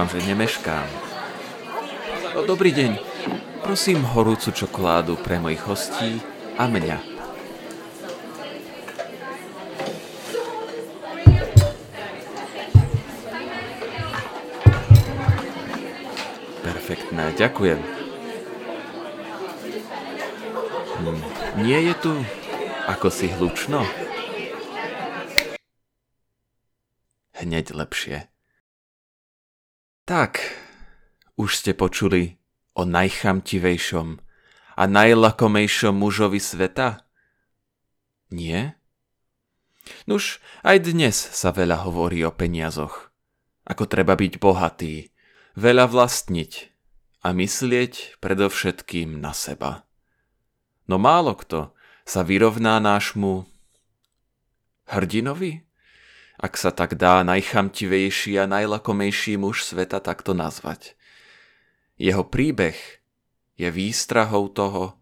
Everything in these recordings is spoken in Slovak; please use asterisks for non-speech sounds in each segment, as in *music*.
Dúfam, že nemeškám. O, dobrý deň. Prosím horúcu čokoládu pre mojich hostí a mňa. Perfektné, ďakujem. Hm, nie je tu ako si hlučno? Hneď lepšie. Tak, už ste počuli o najchamtivejšom a najlakomejšom mužovi sveta? Nie? Nuž, aj dnes sa veľa hovorí o peniazoch. Ako treba byť bohatý, veľa vlastniť a myslieť predovšetkým na seba. No málo kto sa vyrovná nášmu hrdinovi? Ak sa tak dá najchamtivejší a najlakomejší muž sveta takto nazvať. Jeho príbeh je výstrahou toho,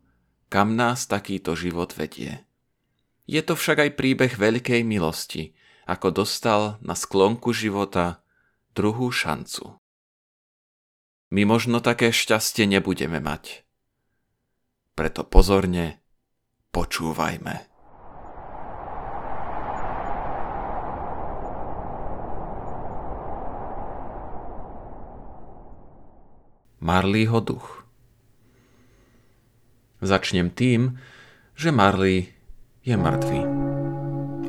kam nás takýto život vedie. Je to však aj príbeh veľkej milosti, ako dostal na sklonku života druhú šancu. My možno také šťastie nebudeme mať. Preto pozorne počúvajme. Marleyho duch. Začnem tým, že Marley je mŕtvý.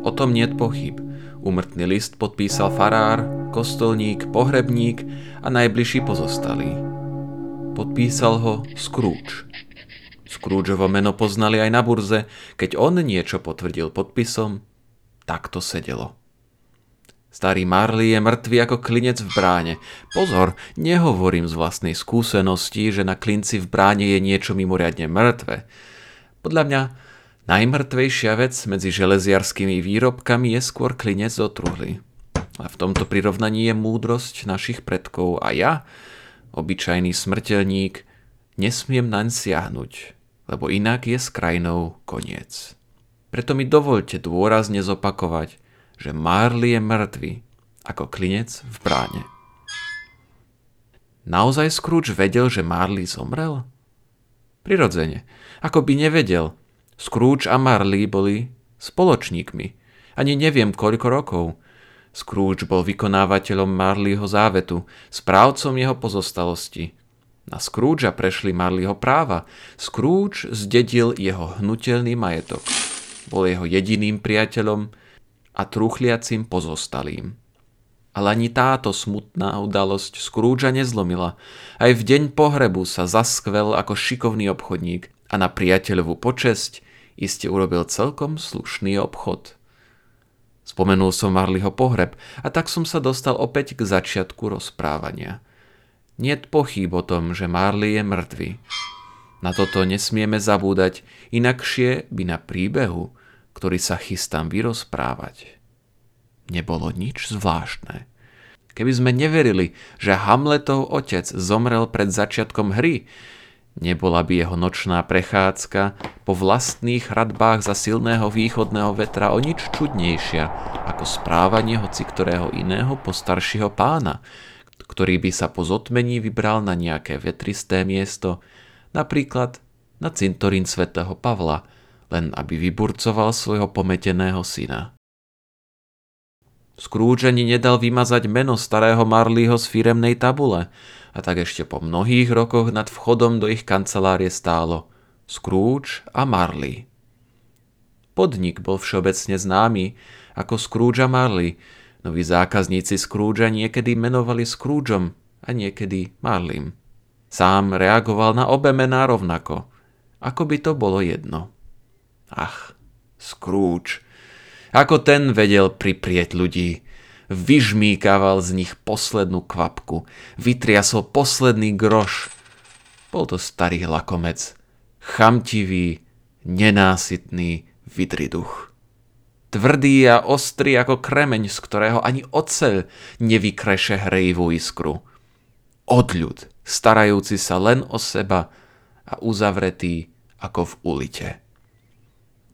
O tom niet pochyb. Umrtný list podpísal farár, kostolník, pohrebník a najbližší pozostalí. Podpísal ho Scrooge. Scroogeovo meno poznali aj na burze, keď on niečo potvrdil podpisom, tak to sedelo. Starý Marley je mŕtvý ako klinec v bráne. Pozor, nehovorím z vlastnej skúsenosti, že na klinci v bráne je niečo mimoriadne mŕtve. Podľa mňa najmrtvejšia vec medzi železiarskými výrobkami je skôr klinec do truhly. A v tomto prirovnaní je múdrosť našich predkov a ja, obyčajný smrteľník, nesmiem naň siahnuť, lebo inak je s krajinou koniec. Preto mi dovolte dôrazne zopakovať, že Marley je mŕtvy, ako klinec v bráne. Naozaj Scrooge vedel, že Marley zomrel? Prirodzene. Ako by nevedel. Scrooge a Marley boli spoločníkmi. Ani neviem koľko rokov. Scrooge bol vykonávateľom Marleyho závetu, správcom jeho pozostalosti. Na Scroogea prešli Marleyho práva. Scrooge zdedil jeho hnutelný majetok. Bol jeho jediným priateľom, a truchliacim pozostalým. Ale ani táto smutná udalosť Scroogea nezlomila. Aj v deň pohrebu sa zaskvel ako šikovný obchodník a na priateľovú počesť iste urobil celkom slušný obchod. Spomenul som Marleyho pohreb a tak som sa dostal opäť k začiatku rozprávania. Niet pochýb o tom, že Marley je mŕtvy. Na toto nesmieme zabúdať, inakšie by na príbehu, ktorý sa chystám vyrozprávať, nebolo nič zvláštne. Keby sme neverili, že Hamletov otec zomrel pred začiatkom hry, nebola by jeho nočná prechádzka po vlastných hradbách za silného východného vetra o nič čudnejšia ako správanie hoci ktorého iného postaršieho pána, ktorý by sa po zotmení vybral na nejaké vetristé miesto, napríklad na cintorín svätého Pavla, len aby vyburcoval svojho pometeného syna. Scrooge ani nedal vymazať meno starého Marleyho z firemnej tabule a tak ešte po mnohých rokoch nad vchodom do ich kancelárie stálo Scrooge a Marley. Podnik bol všeobecne známy ako Scrooge a Marley, noví zákazníci Scroogea niekedy menovali Scroogeom a niekedy Marleym. Sám reagoval na obe mená rovnako, ako by to bolo jedno. Ach, Scrooge. Ako ten vedel priprieť ľudí. Vyžmýkaval z nich poslednú kvapku. Vytriasol posledný groš. Bol to starý lakomec. Chamtivý, nenásytný vidriduch. Tvrdý a ostrý ako kremeň, z ktorého ani oceľ nevykreše hrejivú iskru. Odľud, starajúci sa len o seba a uzavretý ako v ulite.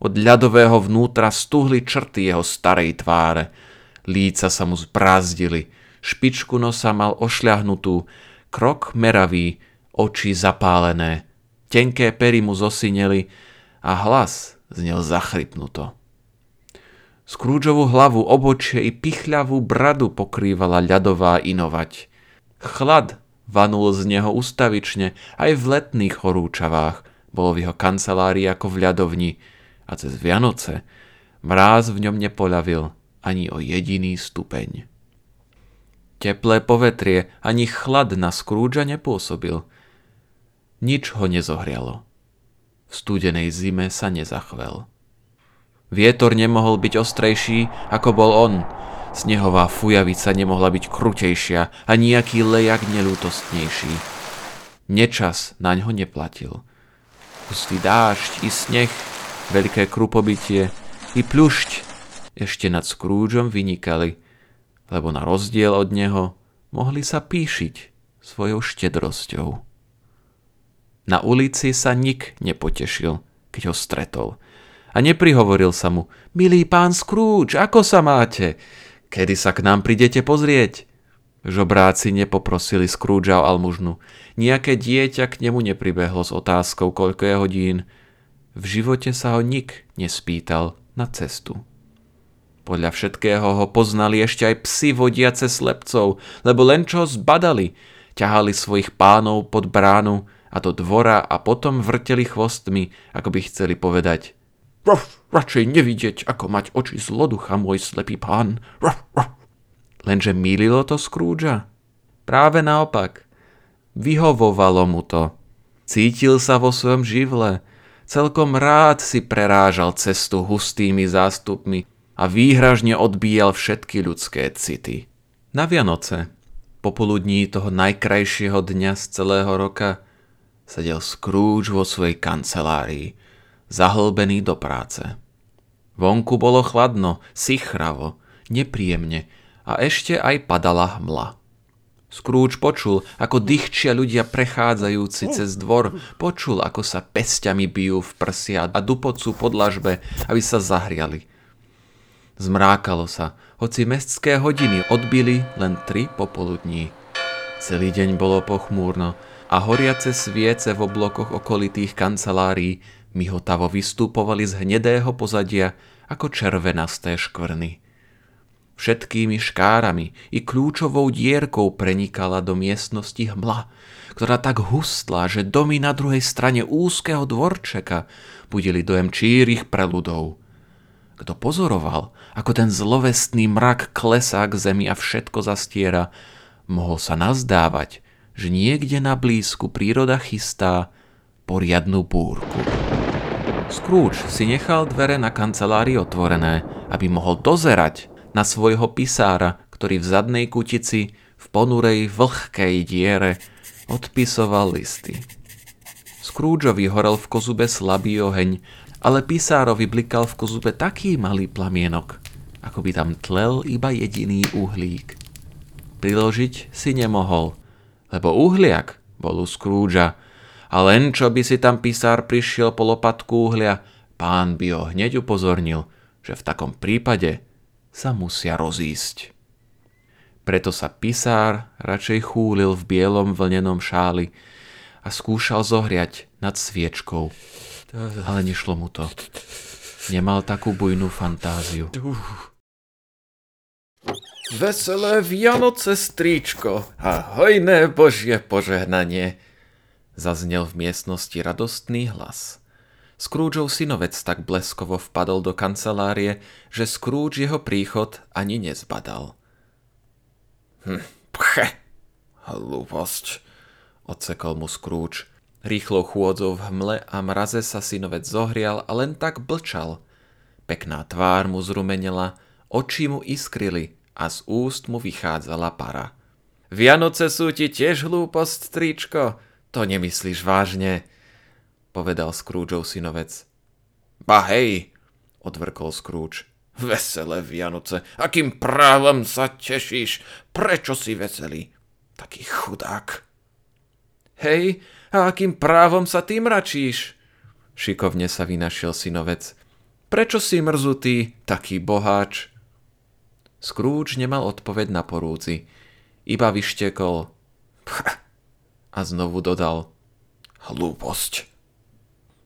Od ľadového vnútra stuhli črty jeho starej tváre. Líca sa mu zbrázdili, Špičku nosa mal ošľahnutú, krok meravý, oči zapálené. Tenké pery mu zosineli a hlas znel zachrypnuto. Scroogeovú hlavu, obočie i pichľavú bradu pokrývala ľadová inovať. Chlad vanul z neho ustavične aj v letných horúčavách. Bolo v jeho kancelárii ako v ľadovni a cez Vianoce mráz v ňom nepoľavil ani o jediný stupeň. Teplé povetrie ani chlad na Scroogea nepôsobil. Nič ho nezohrialo. V studenej zime sa nezachvel. Vietor nemohol byť ostrejší, ako bol on. Snehová fujavica nemohla byť krutejšia a nejaký lejak nelútostnejší. Nečas na ňo neplatil. Pustý dážď i sneh, veľké krupobytie i pľušť ešte nad Scroogeom vynikali, lebo na rozdiel od neho mohli sa píšiť svojou štedrosťou. Na ulici sa nik nepotešil, keď ho stretol – a neprihovoril sa mu, milý pán Scrooge, ako sa máte? Kedy sa k nám prídete pozrieť? Žobráci nepoprosili Scrooge o almužnu. Nejaké dieťa k nemu nepribehlo s otázkou, koľko je hodín. V živote sa ho nik nespýtal na cestu. Podľa všetkého ho poznali ešte aj psi vodiace slepcov, lebo len čo zbadali, ťahali svojich pánov pod bránu a do dvora a potom vrteli chvostmi, ako by chceli povedať Ruff, radšej nevidieť, ako mať oči zloducha, môj slepý pán. Ruff, ruff. Lenže mýlilo to Scroogea? Práve naopak. Vyhovovalo mu to. Cítil sa vo svojom živle. Celkom rád si prerážal cestu hustými zástupmi a výhražne odbíjal všetky ľudské city. Na Vianoce, popoludní toho najkrajšieho dňa z celého roka, sedel Scrooge vo svojej kancelárii – zahlbený do práce. Vonku bolo chladno, sichravo, nepríjemne a ešte aj padala hmla. Scrooge počul, ako dychčia ľudia prechádzajúci cez dvor, počul, ako sa pestiami bijú v prsia a dupocú pod lažbe, aby sa zahriali. Zmrákalo sa, hoci mestské hodiny odbili len tri popoludní. Celý deň bolo pochmúrno a horiace sviece v oblokoch okolitých kancelárií Mihotavo vystupovali z hnedého pozadia ako červenasté škvrny. Všetkými škárami i kľúčovou dierkou prenikala do miestnosti hmla, ktorá tak hustla, že domy na druhej strane úzkeho dvorčeka budili dojem čírých preludov. Kto pozoroval, ako ten zlovestný mrak klesá k zemi a všetko zastiera, mohol sa nazdávať, že niekde na blízku príroda chystá poriadnu búrku. Scrooge si nechal dvere na kancelárii otvorené, aby mohol dozerať na svojho pisára, ktorý v zadnej kutici v ponurej vlhkej diere odpisoval listy. Scroogeovi horel v kozube slabý oheň, ale pisárovi blikal v kozube taký malý plamienok, ako by tam tlel iba jediný uhlík. Priložiť si nemohol, lebo uhliak bol u Scroogea a len čo by si tam pisár prišiel po lopatku uhlia, pán by ho hneď upozornil, že v takom prípade sa musia rozísť. Preto sa pisár radšej chúlil v bielom vlnenom šáli a skúšal zohriať nad sviečkou. Ale nešlo mu to. Nemal takú bujnú fantáziu. Veselé Vianoce, stríčko, a hojné Božie požehnanie. Zaznel v miestnosti radostný hlas. Scroogeov synovec tak bleskovo vpadol do kancelárie, že Scrooge jeho príchod ani nezbadal. Hm, pche, hlúposť, odsekol mu Scrooge. Rýchlou chôdzou v hmle a mraze sa synovec zohrial a len tak blčal. Pekná tvár mu zrumenela, oči mu iskrili a z úst mu vychádzala para. Vianoce sú ti tiež hlúposť, tričko, to nemyslíš vážne, povedal Scroogeov synovec. Ba hej, odvrkol Scrooge. Veselé Vianoce, akým právom sa tešíš? Prečo si veselý? Taký chudák. Hej, a akým právom sa ty mračíš? Šikovne sa vynašiel synovec. Prečo si mrzutý, taký boháč? Scrooge nemal odpoveď na porúci. Iba vyštekol. A znovu dodal. Hlúposť.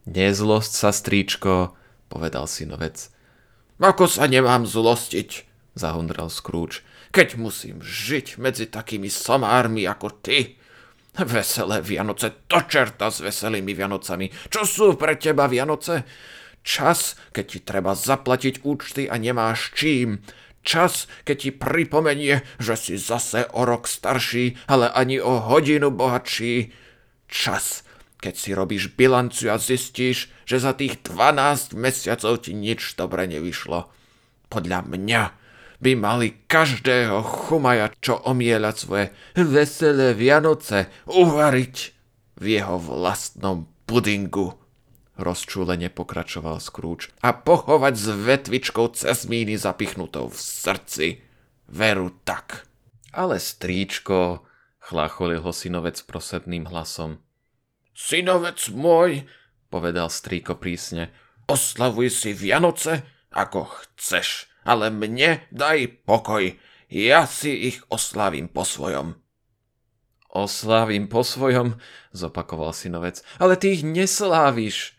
Nezlosť sa, stríčko, povedal synovec. Ako sa nemám zlostiť, zahundral Scrooge, keď musím žiť medzi takými somármi ako ty. Veselé Vianoce, to čerta s veselými Vianocami. Čo sú pre teba Vianoce? Čas, keď ti treba zaplatiť účty a nemáš čím. Čas, keď ti pripomenie, že si zase o rok starší, ale ani o hodinu bohatší. Čas, keď si robíš bilanciu a zistíš, že za tých 12 mesiacov ti nič dobre nevyšlo. Podľa mňa by mali každého chumaja, čo omieľať svoje veselé Vianoce, uvariť v jeho vlastnom pudingu. Rozčúlene pokračoval Scrooge a pochovať s vetvičkou cesmíny zapichnutou v srdci. Veru tak. Ale stríčko, chlácholil ho synovec prosebným hlasom. Synovec môj, povedal strýko prísne, oslavuj si Vianoce, ako chceš, ale mne daj pokoj, ja si ich oslavím po svojom. Oslávim po svojom, zopakoval synovec, ale ty ich nesláviš.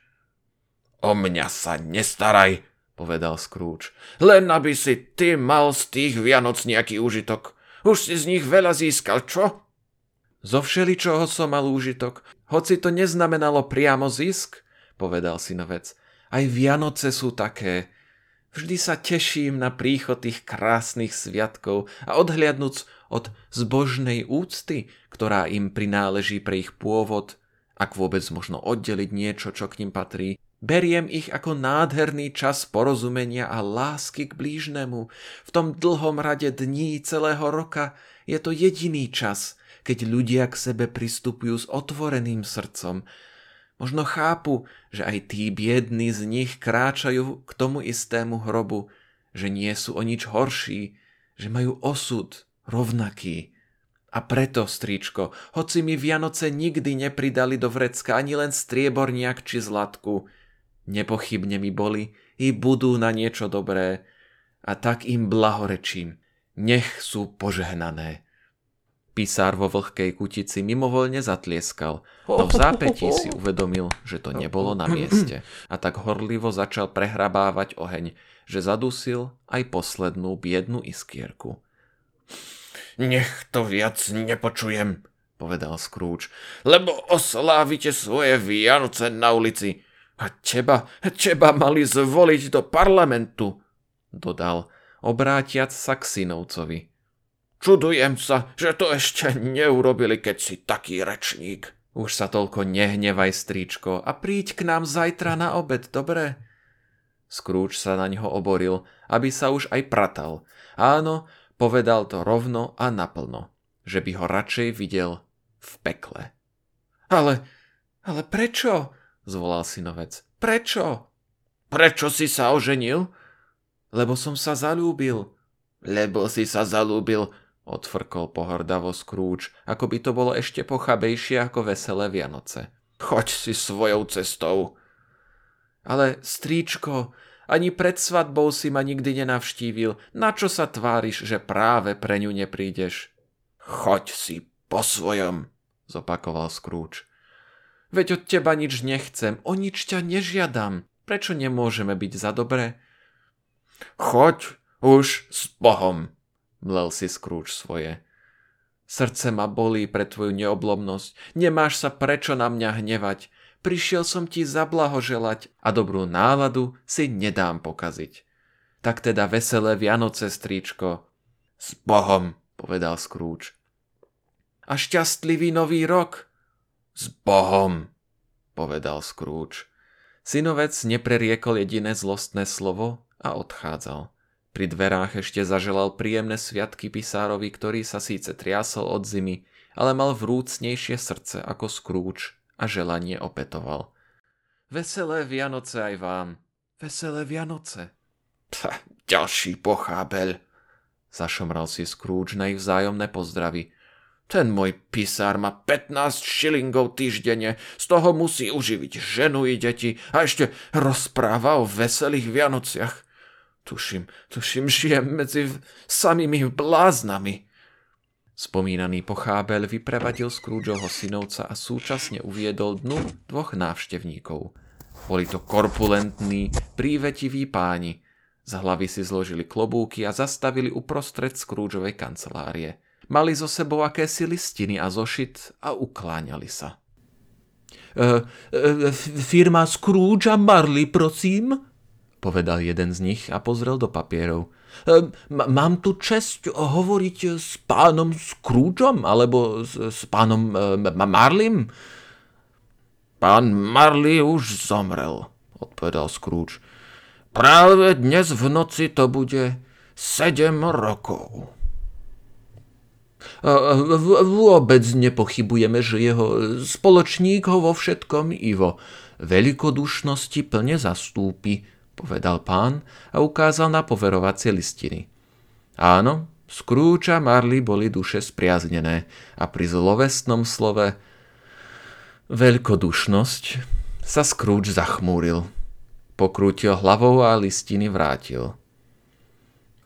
O mňa sa nestaraj, povedal Scrooge. Len aby si ty mal z tých Vianoc nejaký úžitok. Už si z nich veľa získal, čo? Zo všeličoho som mal úžitok, hoci to neznamenalo priamo zisk, povedal synovec. Aj Vianoce sú také. Vždy sa teším na príchod tých krásnych sviatkov a odhliadnúc od zbožnej úcty, ktorá im prináleží pre ich pôvod, ak vôbec možno oddeliť niečo, čo k ním patrí, Beriem ich ako nádherný čas porozumenia a lásky k blížnemu. V tom dlhom rade dní celého roka je to jediný čas, keď ľudia k sebe pristupujú s otvoreným srdcom. Možno chápu, že aj tí biední z nich kráčajú k tomu istému hrobu, že nie sú o nič horší, že majú osud rovnaký. A preto, stričko, hoci mi Vianoce nikdy nepridali do vrecka ani len strieborniak či zlatku, Nepochybne mi boli i budú na niečo dobré a tak im blahorečím. Nech sú požehnané. Písár vo vlhkej kutici mimovoľne zatlieskal, no v zápätí si *laughs* uvedomil, že to nebolo na mieste a tak horlivo začal prehrabávať oheň, že zadusil aj poslednú biednu iskierku. Nech to viac nepočujem, povedal Scrooge, lebo oslávite svoje Vianoce na ulici. A teba, teba mali zvoliť do parlamentu, dodal, obrátiac sa k synovcovi. Čudujem sa, že to ešte neurobili, keď si taký rečník. Už sa toľko nehnevaj, stríčko, a príď k nám zajtra na obed, dobre? Scrooge sa na ňo oboril, aby sa už aj pratal. Áno, povedal to rovno a naplno, že by ho radšej videl v pekle. Ale, ale prečo? zvolal synovec. Prečo? Prečo si sa oženil? Lebo som sa zalúbil. Lebo si sa zalúbil, odfrkol pohrdavo Scrooge, ako by to bolo ešte pochabejšie ako veselé Vianoce. Choď si svojou cestou. Ale, stríčko, ani pred svadbou si ma nikdy nenavštívil. Na čo sa tváriš, že práve pre ňu neprídeš? Choď si po svojom, zopakoval Scrooge. Veď od teba nič nechcem, o nič ťa nežiadam. Prečo nemôžeme byť za dobré? Choď už s Bohom, mlel si Scrooge svoje. Srdce ma bolí pre tvoju neoblomnosť. Nemáš sa prečo na mňa hnevať. Prišiel som ti zablahoželať a dobrú náladu si nedám pokaziť. Tak teda veselé Vianoce, stríčko. S Bohom, povedal Scrooge. A šťastlivý nový rok, s Bohom, povedal Scrooge. Synovec nepreriekol jediné zlostné slovo a odchádzal. Pri dverách ešte zaželal príjemné sviatky pisárovi, ktorý sa síce triasol od zimy, ale mal vrúcnejšie srdce ako Scrooge a želanie opetoval. Veselé Vianoce aj vám. Veselé Vianoce. Pá, ďalší pochábeľ, zašomral si Scrooge na ich vzájomné pozdravy. Ten môj pisár má 15 šilingov týždenne, z toho musí uživiť ženu i deti a ešte rozpráva o veselých Vianociach. Tuším, tuším, žijem medzi samými bláznami. Spomínaný pochábel vyprevadil Scroogeovho synovca a súčasne uviedol dnu dvoch návštevníkov. Boli to korpulentní, prívetiví páni. Z hlavy si zložili klobúky a zastavili uprostred Scroogeovej kancelárie. Mali zo sebou akési listiny a zošit a ukláňali sa. E, e, firma Scrooge a Marley, prosím? Povedal jeden z nich a pozrel do papierov. Ehm, mám tu čest hovoriť s pánom Scroogeom alebo s, s pánom uh, Marlim? Pán Marley už zomrel, odpovedal Scrooge. Práve dnes v noci to bude sedem rokov. Vôbec nepochybujeme, že jeho spoločník ho vo všetkom i vo veľkodušnosti plne zastúpi, povedal pán a ukázal na poverovacie listiny. Áno, Scrooge a Marley boli duše spriaznené a pri zlovestnom slove veľkodušnosť sa Scrooge zachmúril. Pokrútil hlavou a listiny vrátil.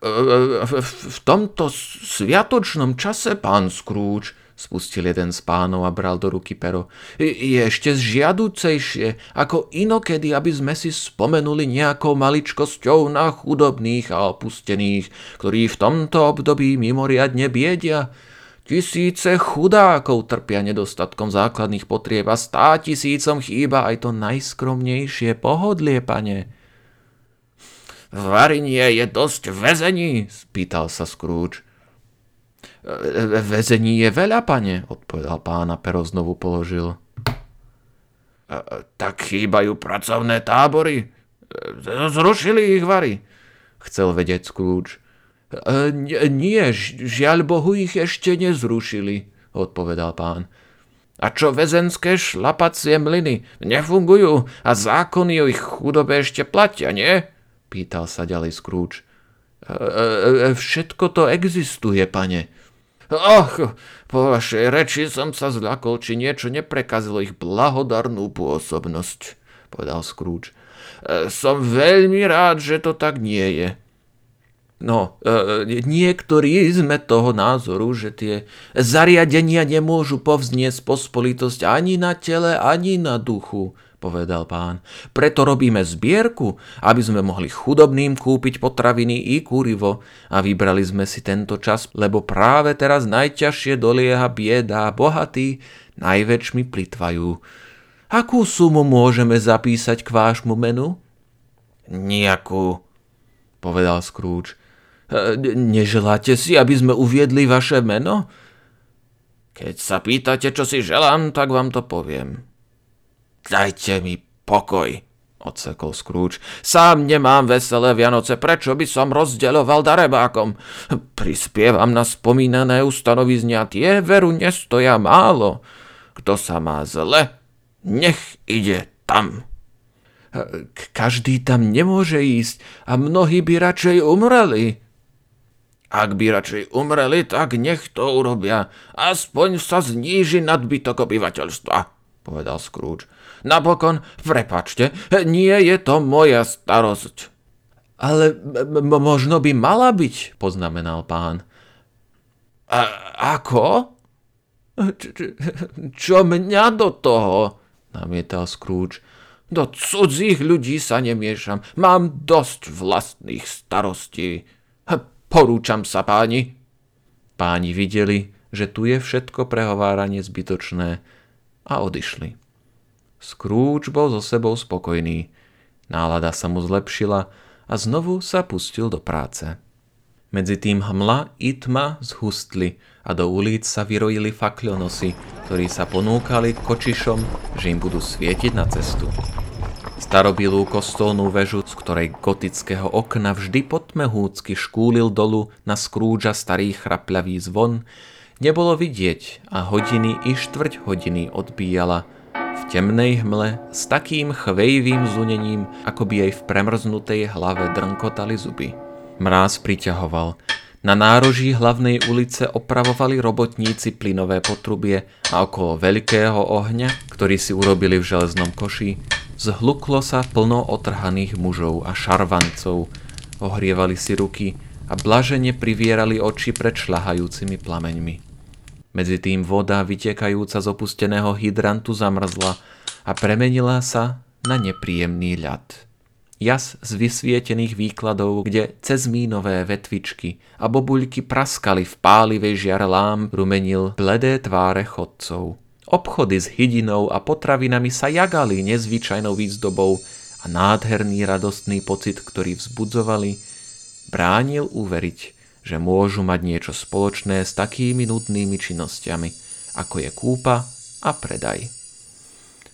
E, e, v tomto sviatočnom čase, pán Scrooge, spustil jeden z pánov a bral do ruky pero. Je ešte zžiaducejšie ako inokedy, aby sme si spomenuli nejakou maličkosťou na chudobných a opustených, ktorí v tomto období mimoriadne biedia. Tisíce chudákov trpia nedostatkom základných potrieb a stá tisícom chýba aj to najskromnejšie pohodlie, pane. Varinie je dosť väzení, spýtal sa Scrooge. Vezení je veľa, pane, odpovedal pán a pero znovu položil. Tak chýbajú pracovné tábory. Zrušili ich vary. Chcel vedieť Scrooge. Nie, žiaľ Bohu ich ešte nezrušili, odpovedal pán. A čo väzenské šlapacie mlyny nefungujú a zákony o ich chudobe ešte platia, nie? Pýtal sa ďalej Scrooge. Všetko to existuje, pane, Och, po vašej reči som sa zľakol, či niečo neprekazilo ich blahodarnú pôsobnosť, povedal Scrooge. E, som veľmi rád, že to tak nie je. No, e, niektorí sme toho názoru, že tie zariadenia nemôžu povzniesť pospolitosť ani na tele, ani na duchu, povedal pán. Preto robíme zbierku, aby sme mohli chudobným kúpiť potraviny i kúrivo a vybrali sme si tento čas, lebo práve teraz najťažšie dolieha bieda bohatí najväčšmi plitvajú. Akú sumu môžeme zapísať k vášmu menu? Nijakú, povedal Scrooge. E, neželáte si, aby sme uviedli vaše meno? Keď sa pýtate, čo si želám, tak vám to poviem. Dajte mi pokoj, odsekol Scrooge. Sám nemám veselé Vianoce, prečo by som rozdeľoval darebákom? Prispievam na spomínané ustanoviznia, tie veru nestoja málo. Kto sa má zle, nech ide tam. Každý tam nemôže ísť a mnohí by radšej umreli. Ak by radšej umreli, tak nech to urobia. Aspoň sa zníži nadbytok obyvateľstva, povedal Scrooge. Napokon, prepačte, nie je to moja starosť. Ale možno by mala byť, poznamenal pán. A ako? Č- čo mňa do toho? namietal Scrooge. Do cudzích ľudí sa nemiešam. Mám dosť vlastných starostí. Porúčam sa, páni. Páni videli, že tu je všetko prehováranie zbytočné a odišli. Scrooge bol so sebou spokojný. Nálada sa mu zlepšila a znovu sa pustil do práce. Medzi tým hmla i tma zhustli a do ulic sa vyrojili fakľonosy, ktorí sa ponúkali kočišom, že im budú svietiť na cestu. Starobilú kostolnú väžu, z ktorej gotického okna vždy potmehúcky škúlil dolu na Scroogea starý chrapľavý zvon, nebolo vidieť a hodiny i štvrť hodiny odbíjala – v temnej hmle s takým chvejivým zunením, ako by jej v premrznutej hlave drnkotali zuby. Mráz priťahoval. Na nároží hlavnej ulice opravovali robotníci plynové potrubie a okolo veľkého ohňa, ktorý si urobili v železnom koši, zhluklo sa plno otrhaných mužov a šarvancov. Ohrievali si ruky a blažene privierali oči pred šľahajúcimi plameňmi. Medzi tým voda, vytekajúca z opusteného hydrantu, zamrzla a premenila sa na nepríjemný ľad. Jas z vysvietených výkladov, kde cez mínové vetvičky a bobuľky praskali v pálivej žiare lám, rumenil bledé tváre chodcov. Obchody s hydinou a potravinami sa jagali nezvyčajnou výzdobou a nádherný radostný pocit, ktorý vzbudzovali, bránil uveriť, že môžu mať niečo spoločné s takými nudnými činnosťami, ako je kúpa a predaj.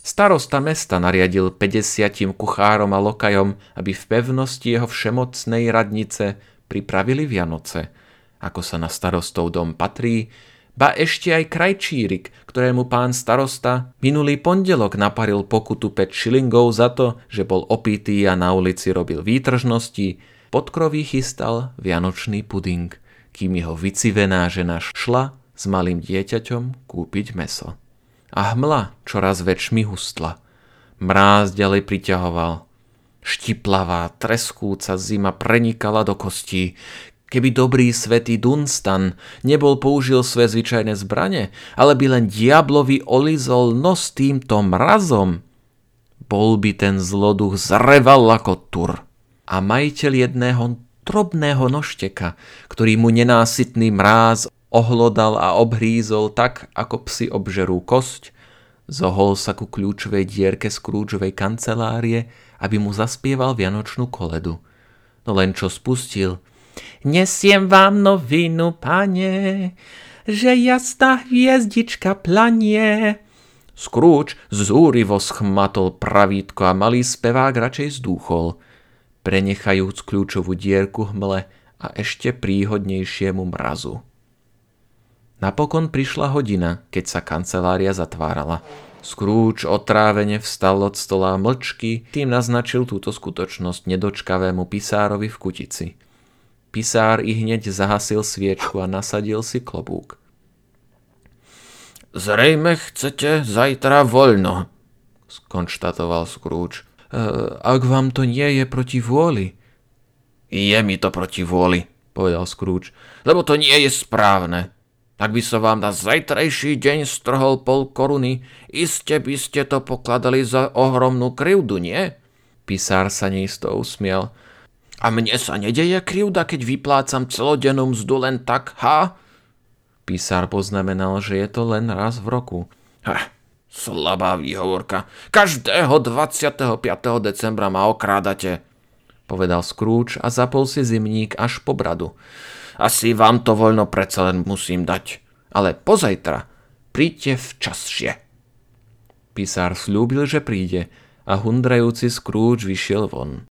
Starosta mesta nariadil 50 kuchárom a lokajom, aby v pevnosti jeho všemocnej radnice pripravili Vianoce, ako sa na starostov dom patrí, ba ešte aj krajčírik, ktorému pán starosta minulý pondelok naparil pokutu 5 šilingov za to, že bol opitý a na ulici robil výtržnosti, pod kroví chystal vianočný puding, kým jeho vycivená žena šla s malým dieťaťom kúpiť meso. A hmla čoraz väčšmi hustla. Mráz ďalej priťahoval. Štiplavá, treskúca zima prenikala do kostí. Keby dobrý svetý Dunstan nebol použil svoje zvyčajné zbrane, ale by len diablovi olizol nos týmto mrazom, bol by ten zloduch zreval ako tur a majiteľ jedného drobného nošteka, ktorý mu nenásytný mráz ohlodal a obhrízol tak, ako psi obžerú kosť, zohol sa ku kľúčovej dierke Scroogeovej kancelárie, aby mu zaspieval vianočnú koledu. No len čo spustil. Nesiem vám novinu, pane, že jasná hviezdička planie. Scrooge zúrivo schmatol pravítko a malý spevák radšej zdúchol – prenechajúc kľúčovú dierku hmle a ešte príhodnejšiemu mrazu. Napokon prišla hodina, keď sa kancelária zatvárala. Scrooge otrávene vstal od stola mlčky, tým naznačil túto skutočnosť nedočkavému pisárovi v kutici. Pisár i hneď zahasil sviečku a nasadil si klobúk. Zrejme chcete zajtra voľno, skonštatoval Scrooge. Eh, ak vám to nie je proti vôli. Je mi to proti vôli, povedal Scrooge, lebo to nie je správne. Ak by som vám na zajtrajší deň strhol pol koruny, iste by ste to pokladali za ohromnú krivdu, nie? Pisár sa neisto usmial. A mne sa nedeje krivda, keď vyplácam celodennú mzdu len tak, ha? Písár poznamenal, že je to len raz v roku. Ha, Slabá výhovorka. Každého 25. decembra ma okrádate, povedal Scrooge a zapol si zimník až po bradu. Asi vám to voľno predsa len musím dať. Ale pozajtra príďte včasšie. Písár slúbil, že príde a hundrajúci Scrooge vyšiel von.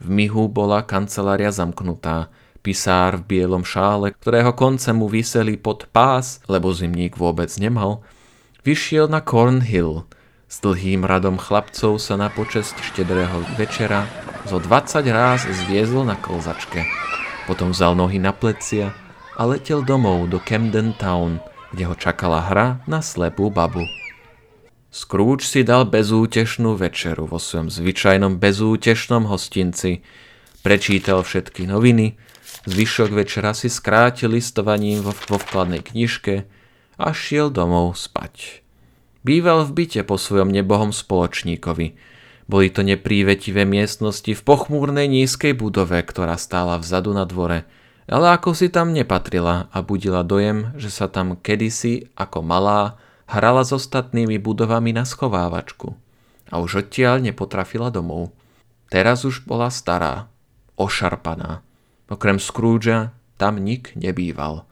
V mihu bola kancelária zamknutá. Pisár v bielom šále, ktorého konce mu vyseli pod pás, lebo zimník vôbec nemal, Vyšiel na Cornhill. S dlhým radom chlapcov sa na počesť štedrého večera zo 20 ráz zviezol na kolzačke. Potom vzal nohy na plecia a letel domov do Camden Town, kde ho čakala hra na slepú babu. Scrooge si dal bezútešnú večeru vo svojom zvyčajnom bezútešnom hostinci. Prečítal všetky noviny, zvyšok večera si skrátil listovaním vo, vkladnej knižke, a šiel domov spať. Býval v byte po svojom nebohom spoločníkovi. Boli to neprívetivé miestnosti v pochmúrnej nízkej budove, ktorá stála vzadu na dvore, ale ako si tam nepatrila a budila dojem, že sa tam kedysi, ako malá, hrala s ostatnými budovami na schovávačku. A už odtiaľ nepotrafila domov. Teraz už bola stará, ošarpaná. Okrem Scroogea tam nik nebýval.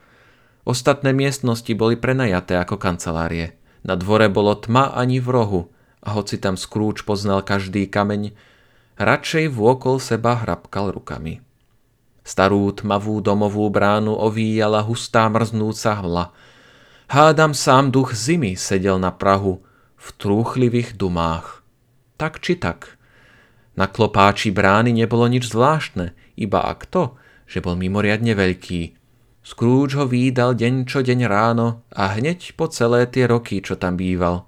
Ostatné miestnosti boli prenajaté ako kancelárie. Na dvore bolo tma ani v rohu a hoci tam Scrooge poznal každý kameň, radšej vôkol seba hrabkal rukami. Starú tmavú domovú bránu ovíjala hustá mrznúca hmla. Hádam sám duch zimy sedel na Prahu v trúchlivých dumách. Tak či tak. Na klopáči brány nebolo nič zvláštne, iba ak to, že bol mimoriadne veľký – Scrooge ho výdal deň čo deň ráno a hneď po celé tie roky, čo tam býval.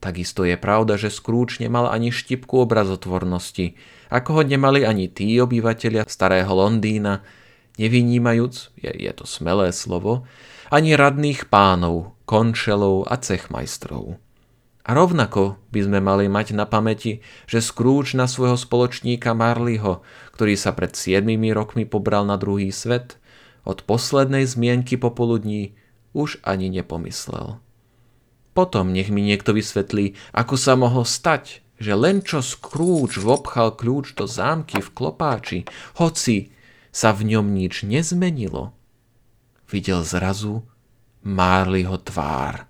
Takisto je pravda, že Scrooge nemal ani štipku obrazotvornosti, ako ho nemali ani tí obyvateľia starého Londýna, nevynímajúc, je, je to smelé slovo, ani radných pánov, končelov a cechmajstrov. A rovnako by sme mali mať na pamäti, že Scrooge na svojho spoločníka Marleyho, ktorý sa pred 7 rokmi pobral na druhý svet, od poslednej zmienky popoludní už ani nepomyslel. Potom nech mi niekto vysvetlí, ako sa mohlo stať, že len čo Scrooge vobchal kľúč do zámky v klopáči, hoci sa v ňom nič nezmenilo, videl zrazu Marleyho tvár.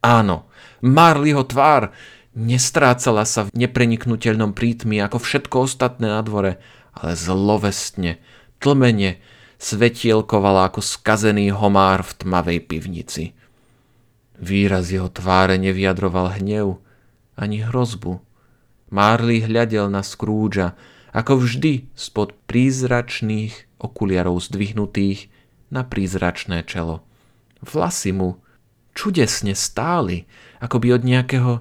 Áno, Marleyho tvár nestrácala sa v nepreniknutelnom prítmi ako všetko ostatné na dvore, ale zlovestne, tlmene, svetielkovala ako skazený homár v tmavej pivnici. Výraz jeho tváre nevyjadroval hnev ani hrozbu. Marley hľadel na Scroogea, ako vždy spod prízračných okuliarov zdvihnutých na prízračné čelo. Vlasy mu čudesne stáli, ako by od nejakého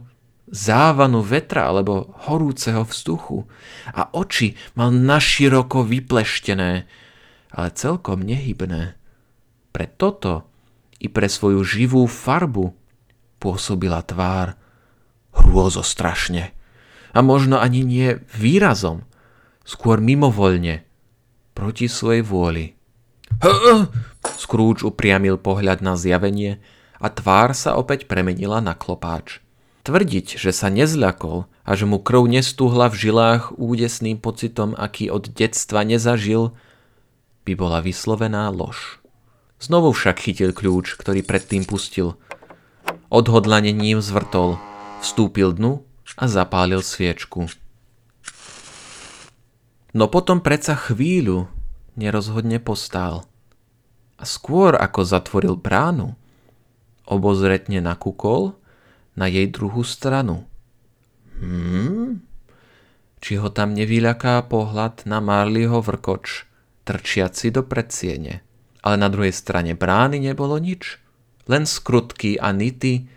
závanu vetra alebo horúceho vzduchu a oči mal naširoko vypleštené, ale celkom nehybné. Pre toto i pre svoju živú farbu pôsobila tvár hrôzo strašne. A možno ani nie výrazom, skôr mimovoľne, proti svojej vôli. *gasps* Scrooge upriamil pohľad na zjavenie a tvár sa opäť premenila na klopáč. Tvrdiť, že sa nezľakol a že mu krv nestúhla v žilách údesným pocitom, aký od detstva nezažil, by bola vyslovená lož. Znovu však chytil kľúč, ktorý predtým pustil. Odhodlane ním zvrtol, vstúpil dnu a zapálil sviečku. No potom predsa chvíľu nerozhodne postál. A skôr ako zatvoril bránu, obozretne nakúkol na jej druhú stranu. Hmm? Či ho tam nevyľaká pohľad na Marleyho vrkoč, trčiaci do predsiene. Ale na druhej strane brány nebolo nič. Len skrutky a nity,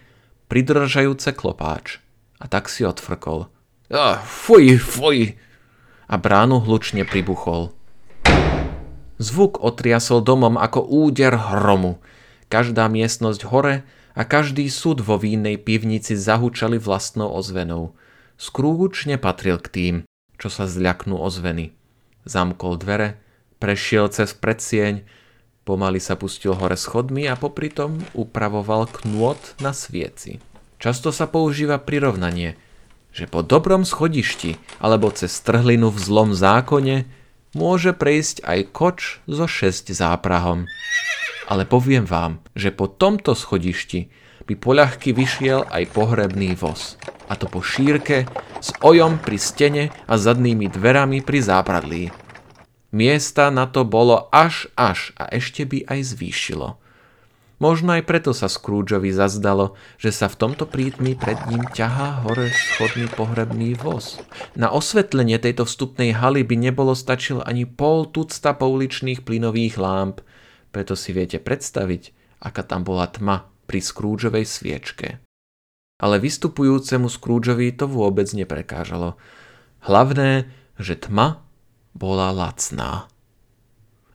pridržajúce klopáč. A tak si odfrkol. Ah, fuj, fuj! A bránu hlučne pribuchol. Zvuk otriasol domom ako úder hromu Každá miestnosť hore a každý súd vo vínnej pivnici zahučali vlastnou ozvenou. Scrooge nepatril k tým, čo sa zľaknú ozveny. Zamkol dvere, prešiel cez predsieň, pomaly sa pustil hore schodmi a popri tom upravoval knôt na svieci. Často sa používa prirovnanie, že po dobrom schodišti alebo cez trhlinu v zlom zákone môže prejsť aj koč so šesť záprahom ale poviem vám, že po tomto schodišti by poľahky vyšiel aj pohrebný voz. A to po šírke, s ojom pri stene a zadnými dverami pri zábradlí. Miesta na to bolo až až a ešte by aj zvýšilo. Možno aj preto sa Scroogeovi zazdalo, že sa v tomto prítmi pred ním ťahá hore schodný pohrebný voz. Na osvetlenie tejto vstupnej haly by nebolo stačil ani pol tucta pouličných plynových lámp, preto si viete predstaviť, aká tam bola tma pri Scroogeovej sviečke. Ale vystupujúcemu Scroogeovi to vôbec neprekážalo. Hlavné, že tma bola lacná.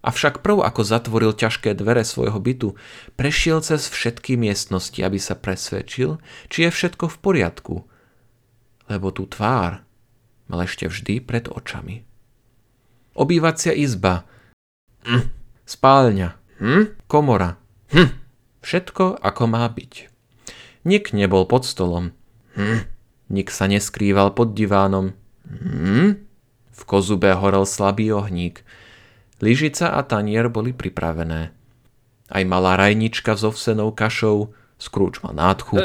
Avšak prv ako zatvoril ťažké dvere svojho bytu, prešiel cez všetky miestnosti, aby sa presvedčil, či je všetko v poriadku, lebo tú tvár mal ešte vždy pred očami. Obývacia izba, hm, spálňa, Hm? Komora. Hm. Všetko ako má byť. Nik nebol pod stolom. Hm. Nik sa neskrýval pod divánom. Hm. V kozube horel slabý ohník. Lyžica a tanier boli pripravené. Aj malá rajnička s ovsenou kašou, skrúč mal nádchu,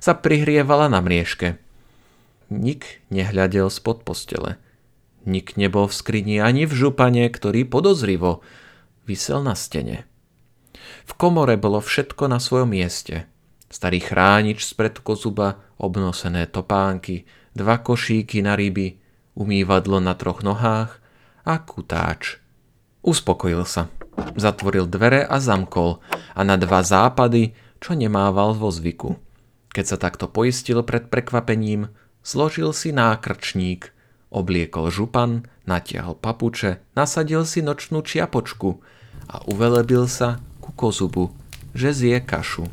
sa prihrievala na mriežke. Nik nehľadel spod postele. Nik nebol v skrini ani v župane, ktorý podozrivo vysel na stene. V komore bolo všetko na svojom mieste. Starý chránič z predkozuba, obnosené topánky, dva košíky na ryby, umývadlo na troch nohách a kutáč. Uspokojil sa. Zatvoril dvere a zamkol a na dva západy, čo nemával vo zvyku. Keď sa takto poistil pred prekvapením, zložil si nákrčník, obliekol župan, natiahol papuče, nasadil si nočnú čiapočku a uvelebil sa ku kozubu že zje kašu.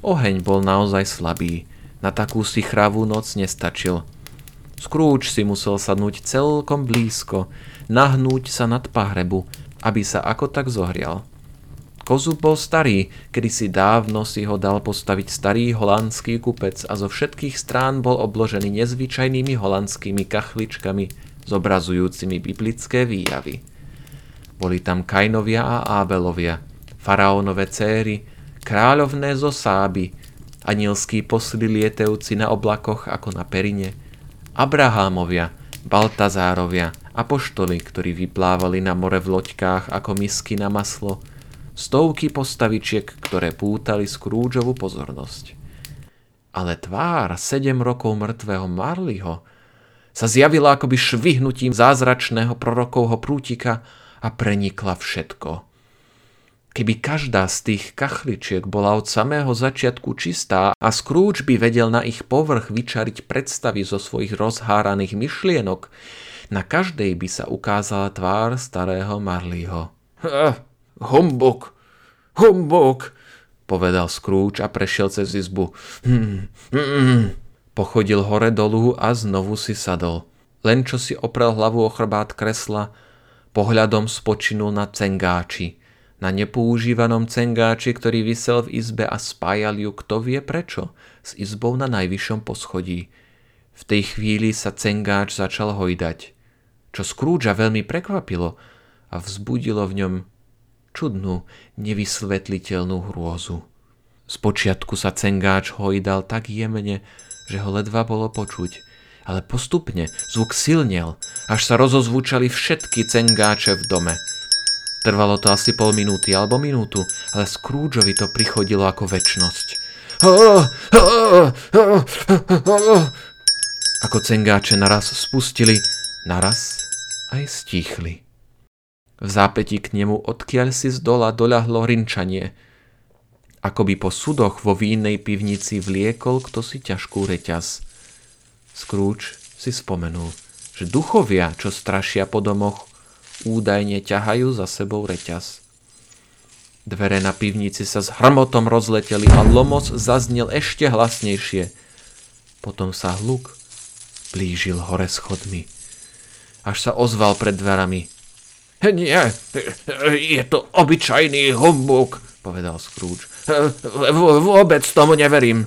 Oheň bol naozaj slabý, na takú si chravú noc nestačil. Scrooge si musel sadnúť celkom blízko, nahnúť sa nad pahrebu, aby sa ako tak zohrial. Kozub bol starý, kedy si dávno si ho dal postaviť starý holandský kupec a zo všetkých strán bol obložený nezvyčajnými holandskými kachličkami zobrazujúcimi biblické výjavy. Boli tam Kainovia a Ábelovia, faraónové céry, kráľovné zo Sáby, anielskí lietevci na oblakoch ako na perine, Abrahámovia, Baltazárovia, apoštoli, ktorí vyplávali na more v loďkách ako misky na maslo – stovky postavičiek, ktoré pútali Scroogeovu pozornosť. Ale tvár sedem rokov mŕtvého Marleyho sa zjavila akoby švihnutím zázračného prorokovho prútika a prenikla všetko. Keby každá z tých kachličiek bola od samého začiatku čistá a Scrooge by vedel na ich povrch vyčariť predstavy zo svojich rozháraných myšlienok, na každej by sa ukázala tvár starého Marleyho. Humbug, humbug, povedal Scrooge a prešiel cez izbu. Hmm, hmm. Pochodil hore dolu a znovu si sadol. Len čo si oprel hlavu o chrbát kresla, pohľadom spočinul na cengáči. Na nepoužívanom cengáči, ktorý vysel v izbe a spájal ju kto vie prečo, s izbou na najvyššom poschodí. V tej chvíli sa cengáč začal hojdať, čo Scroogea veľmi prekvapilo a vzbudilo v ňom čudnú, nevysvetliteľnú hrôzu. Spočiatku sa cengáč hojdal tak jemne, že ho ledva bolo počuť, ale postupne zvuk silnel, až sa rozozvučali všetky cengáče v dome. Trvalo to asi pol minúty alebo minútu, ale Scroogeovi to prichodilo ako väčnosť. Ako cengáče naraz spustili, naraz aj stichli. V zápäti k nemu odkiaľ si z dola doľahlo rinčanie. Ako by po sudoch vo vínnej pivnici vliekol kto si ťažkú reťaz. Scrooge si spomenul, že duchovia, čo strašia po domoch, údajne ťahajú za sebou reťaz. Dvere na pivnici sa s hrmotom rozleteli a lomos zaznel ešte hlasnejšie. Potom sa hluk blížil hore schodmi. Až sa ozval pred dverami. Nie, je to obyčajný humbuk, povedal Scrooge. Vôbec tomu neverím.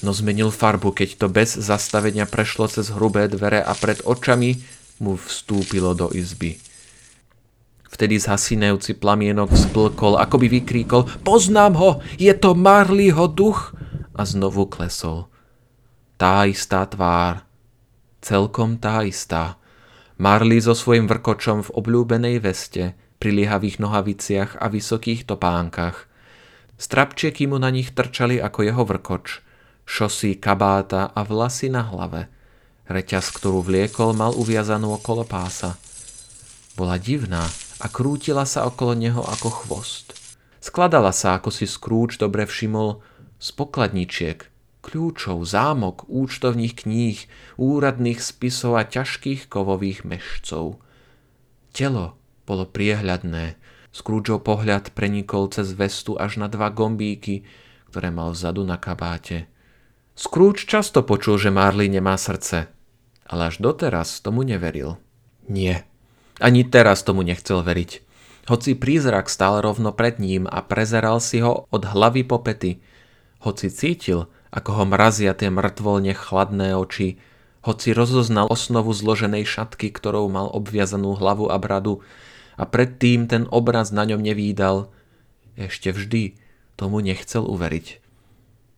No zmenil farbu, keď to bez zastavenia prešlo cez hrubé dvere a pred očami mu vstúpilo do izby. Vtedy zhasinajúci plamienok splkol, ako by vykríkol Poznám ho, je to Marleyho duch! A znovu klesol. Tá istá tvár, celkom tá istá, Marley so svojím vrkočom v obľúbenej veste, priliehavých nohaviciach a vysokých topánkach. Strapčieky mu na nich trčali ako jeho vrkoč, šosy, kabáta a vlasy na hlave. Reťaz, ktorú vliekol, mal uviazanú okolo pása. Bola divná a krútila sa okolo neho ako chvost. Skladala sa, ako si Scrooge dobre všimol, z pokladničiek, kľúčov, zámok, účtovných kníh, úradných spisov a ťažkých kovových mešcov. Telo bolo priehľadné, Scroogeov pohľad prenikol cez vestu až na dva gombíky, ktoré mal vzadu na kabáte. Scrooge často počul, že Marley nemá srdce, ale až doteraz tomu neveril. Nie, ani teraz tomu nechcel veriť. Hoci prízrak stál rovno pred ním a prezeral si ho od hlavy po pety, hoci cítil, ako ho mrazia tie mŕtvolne chladné oči, hoci rozoznal osnovu zloženej šatky, ktorou mal obviazanú hlavu a bradu a predtým ten obraz na ňom nevídal, ešte vždy tomu nechcel uveriť.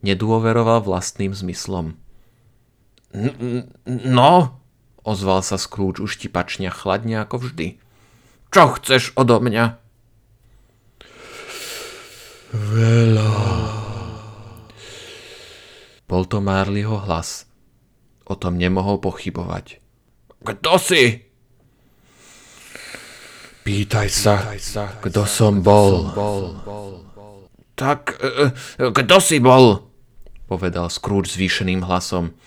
Nedôveroval vlastným zmyslom. No, ozval sa Scrooge uštipačne chladne ako vždy. Čo chceš odo mňa? Veľa. Bol to Marleyho hlas. O tom nemohol pochybovať. Kto si? Pýtaj sa, kto som bol. Tak, e, e, kto si bol? Povedal Scrooge zvýšeným hlasom.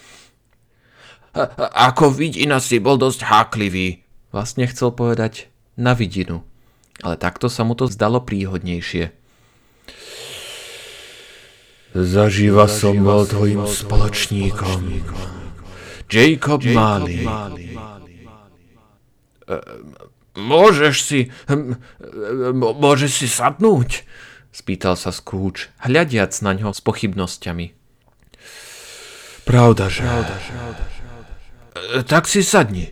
Ako vidina si bol dosť háklivý. Vlastne chcel povedať na vidinu, ale takto sa mu to zdalo príhodnejšie. Zaživa som bol tvojim spoločníkom. Jacob Marley. Môžeš si... Môžeš si sadnúť? Spýtal sa Scrooge, hľadiac na ňo s pochybnosťami. Pravda, že... Pravda, že... Tak si sadni.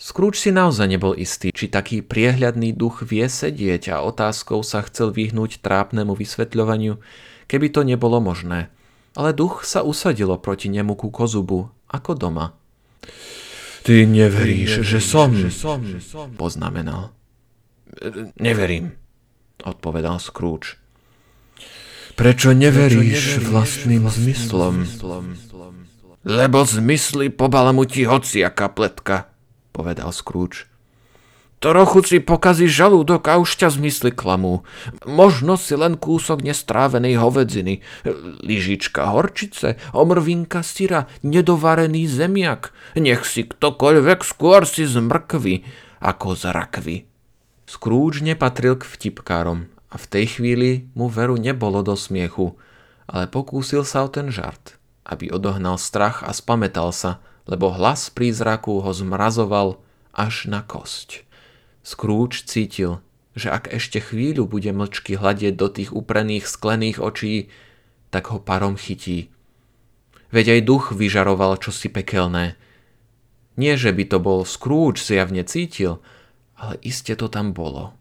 Scrooge si naozaj nebol istý, či taký priehľadný duch vie sedieť a otázkou sa chcel vyhnúť trápnemu vysvetľovaniu, keby to nebolo možné. Ale duch sa usadilo proti nemu ku kozubu, ako doma. Ty neveríš, že som, že som, poznamenal. Neverím, odpovedal Scrooge. Prečo neveríš vlastným zmyslom? Lebo zmysly pobalamutí hociaká pletka, povedal Scrooge. Trochu si pokazí žalúdok a už ťa zmysly klamú. Možno si len kúsok nestrávenej hovedziny, lyžička horčice, omrvinka syra, nedovarený zemiak. Nech si ktokoľvek skôr si z mrkvy, ako z rakvy. Scrooge nepatril k vtipkárom a v tej chvíli mu veru nebolo do smiechu, ale pokúsil sa o ten žart, aby odohnal strach a spametal sa, lebo hlas prízraku ho zmrazoval až na kosť. Scrooge cítil, že ak ešte chvíľu bude mlčky hľadieť do tých uprených sklených očí, tak ho parom chytí. Veď aj duch vyžaroval čosi pekelné. Nie, že by to bol Scrooge zjavne cítil, ale iste to tam bolo.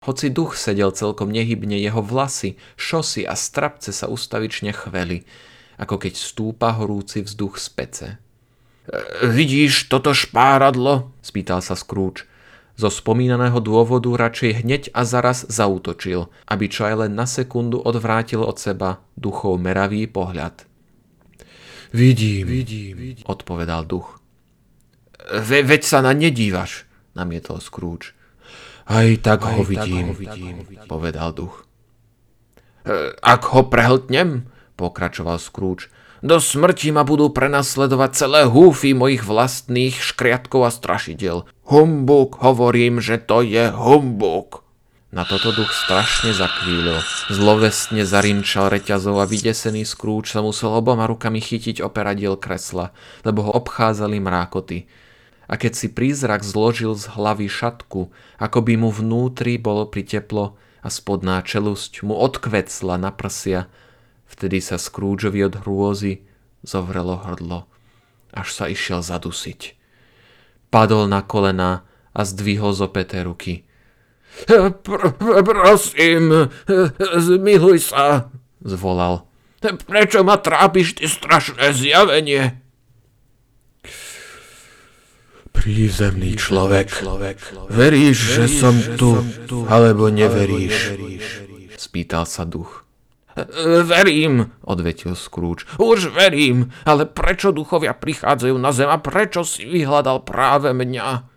Hoci duch sedel celkom nehybne, jeho vlasy, šosy a strapce sa ustavične chveli, ako keď stúpa horúci vzduch z pece. E, vidíš toto špáradlo? spýtal sa Scrooge. Zo spomínaného dôvodu radšej hneď a zaraz zautočil, aby čo aj len na sekundu odvrátil od seba duchov meravý pohľad. Vidím, vidím, odpovedal duch. Ve, veď sa na nedívaš, namietol Scrooge. Aj tak aj ho vidím, tak ho vidím, povedal duch. E, ak ho prehltnem, pokračoval Scrooge, do smrti ma budú prenasledovať celé húfy mojich vlastných škriatkov a strašidel. Humbuk, hovorím, že to je humbuk. Na toto duch strašne zakvílil. Zlovestne zarinčal reťazov a vydesený skrúč sa musel oboma rukami chytiť operadiel kresla, lebo ho obchádzali mrákoty. A keď si prízrak zložil z hlavy šatku, ako by mu vnútri bolo priteplo a spodná čelusť mu odkvecla na prsia, Vtedy sa Scroogeovi od hrôzy zovrelo hrdlo, až sa išiel zadusiť. Padol na kolena a zdvihol zopeté ruky. Pr- prosím, zmiluj sa, zvolal. Prečo ma trápiš, ty strašné zjavenie? Prízemný človek, veríš, že som tu, alebo neveríš? Spýtal sa duch. Verím, odvetil Scrooge. Už verím, ale prečo duchovia prichádzajú na zem a prečo si vyhľadal práve mňa?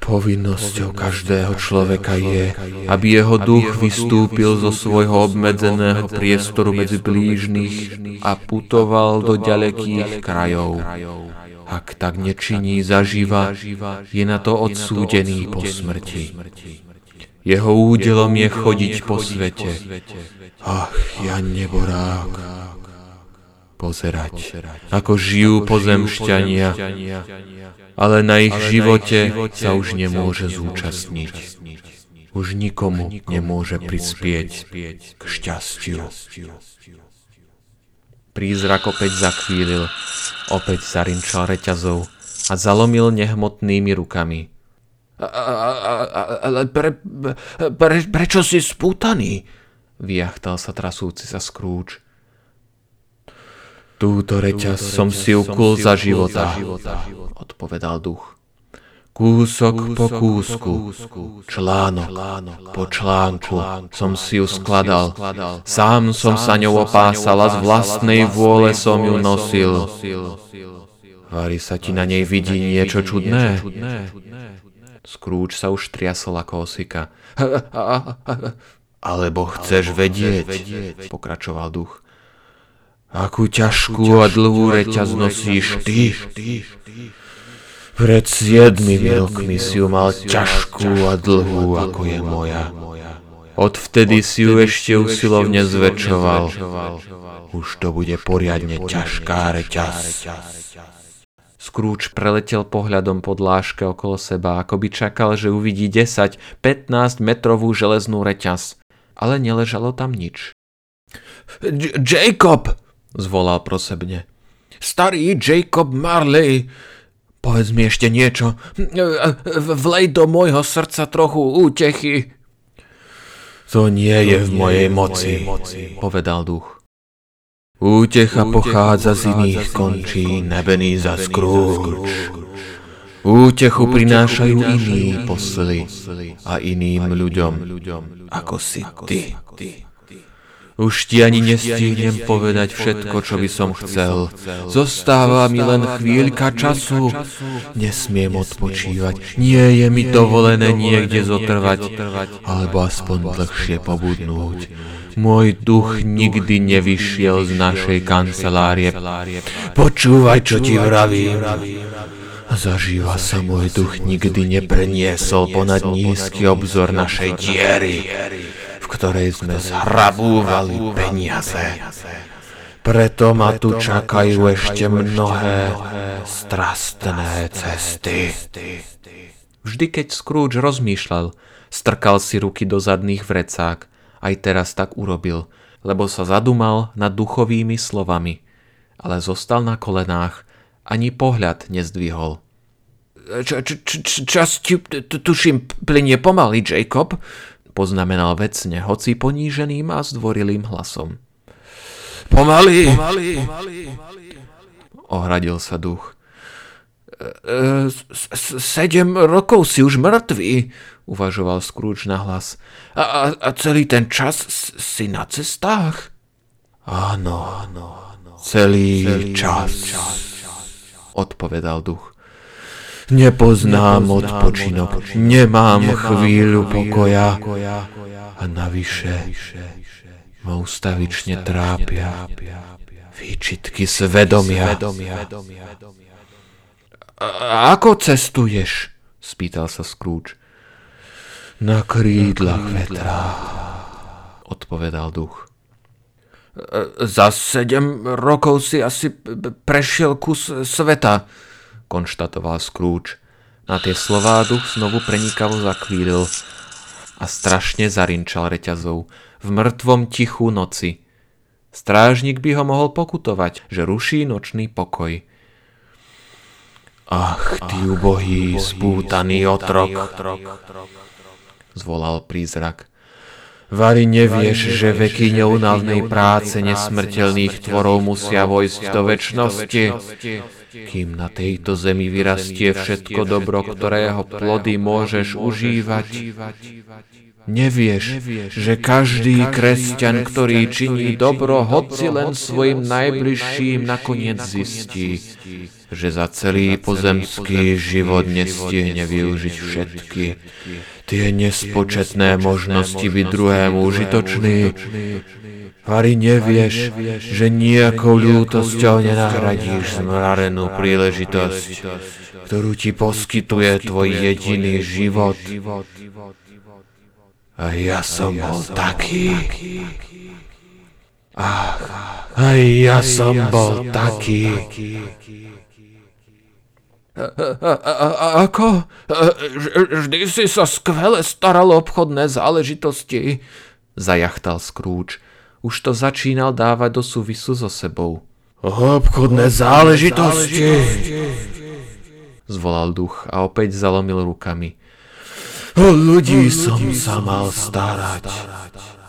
Povinnosťou každého človeka je, aby jeho duch vystúpil zo svojho obmedzeného priestoru medzi blížnych a putoval do ďalekých krajov. Ak tak nečiní zaživa, je na to odsúdený po smrti. Jeho údelom je chodiť po svete. Ach, ja neborák. Pozerať, ako žijú pozemšťania, ale na ich živote sa už nemôže zúčastniť. Už nikomu nemôže prispieť k šťastiu. Prízrak opäť zakvílil, opäť zarinčal reťazov a zalomil nehmotnými rukami ale pre, pre, prečo si spútaný? Vyjachtal sa trasúci sa Scrooge. Túto reťaz som si ukul za života, odpovedal duch. Kúsok po kúsku, článok po článku som si ju skladal. Sám som sa ňou opásal a z vlastnej vôle som ju nosil. Vari sa ti na nej vidí niečo čudné? Scrooge sa už triasol ako osika. *laughs* Alebo chceš vedieť, pokračoval duch. Akú ťažkú a dlhú reťaz nosíš ty? Pred siedmimi rokmi si ju mal ťažkú a dlhú, ako je moja. Odvtedy si ju ešte usilovne zväčšoval. Už to bude poriadne ťažká reťaz. Scrooge preletel pohľadom po dláške okolo seba, ako by čakal, že uvidí 10-15 metrovú železnú reťaz. Ale neležalo tam nič. Jacob! zvolal prosebne. Starý Jacob Marley! Povedz mi ešte niečo. Vlej do môjho srdca trochu útechy. To nie je v mojej moci, povedal duch. Útecha pochádza z iných končí, nebený za Scrooge. Útechu prinášajú iní posly a iným ľuďom, ako si ty. Už ti ani nestihnem povedať všetko, čo by som chcel. Zostáva mi len chvíľka času. Nesmiem odpočívať. Nie je mi dovolené niekde zotrvať, alebo aspoň dlhšie pobudnúť. Môj duch nikdy nevyšiel z našej kancelárie. Počúvaj, čo ti vravím. Zažíva sa môj duch nikdy nepreniesol ponad nízky obzor našej diery ktorej sme zhrabúvali peniaze. Preto ma tu čakajú ešte mnohé strastné cesty. Vždy, keď Scrooge rozmýšľal, strkal si ruky do zadných vrecák. Aj teraz tak urobil, lebo sa zadumal nad duchovými slovami. Ale zostal na kolenách, ani pohľad nezdvihol. Čas ti, tuším, plinie pomaly, Jacob, poznamenal vecne, hoci poníženým a zdvorilým hlasom. Pomaly, pomaly, ohradil sa duch. E, e, sedem rokov si už mŕtvý, uvažoval Scrooge na hlas. A, a, a celý ten čas si na cestách? Áno, celý, celý čas, čas, odpovedal duch. Nepoznám odpočinok, nemám chvíľu pokoja a navyše ma ustavične trápia výčitky svedomia. A ako cestuješ? spýtal sa Scrooge. Na krídlach vetra, odpovedal duch. Za sedem rokov si asi prešiel kus sveta, konštatoval Scrooge. Na tie slová duch znovu prenikavo zakvílil a strašne zarinčal reťazov v mŕtvom tichu noci. Strážnik by ho mohol pokutovať, že ruší nočný pokoj. Ach, ty ubohý, spútaný otrok, zvolal prízrak. Vary nevieš, že veky neunavnej práce nesmrteľných tvorov musia vojsť do väčšnosti kým na tejto zemi vyrastie všetko dobro, ktorého plody môžeš užívať. Nevieš, že každý kresťan, ktorý činí dobro, hoci len svojim najbližším, nakoniec zistí, že za celý pozemský život nestihne využiť všetky. tie nespočetné možnosti byť druhému užitočný, Vary nevieš, že nejakou ľútosťou nenahradíš zmrarenú príležitosť, ktorú ti poskytuje tvoj jediný život. A ja som bol taký. Ach, aj ja som bol taký. Ako? Vždy si sa skvele staral o obchodné záležitosti, zajachtal Scrooge už to začínal dávať do súvisu so sebou. Obchodné záležitosti, zvolal duch a opäť zalomil rukami. O ľudí som sa mal starať,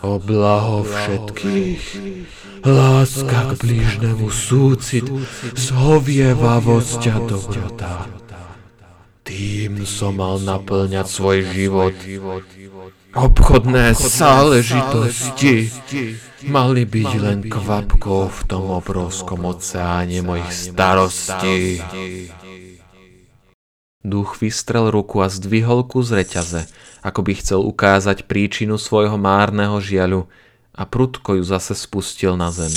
o blaho všetkých. Láska k blížnemu súcit, zhovievavosť a dobrota. Tým som mal naplňať svoj život. Obchodné záležitosti mali byť len kvapkou v tom obrovskom oceáne mojich starostí. Duch vystrel ruku a zdvihol kus reťaze, ako by chcel ukázať príčinu svojho márneho žiaľu a prudko ju zase spustil na zem.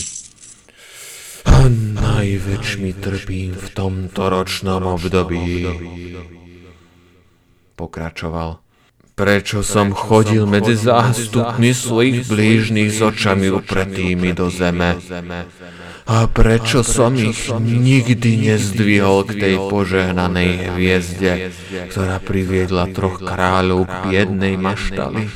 A najväčšmi trpím v tomto ročnom období. Pokračoval. Prečo som chodil medzi zástupmi svojich blížnych s očami upretými do zeme? A prečo som ich nikdy nezdvihol k tej požehnanej hviezde, ktorá priviedla troch kráľov k jednej maštali?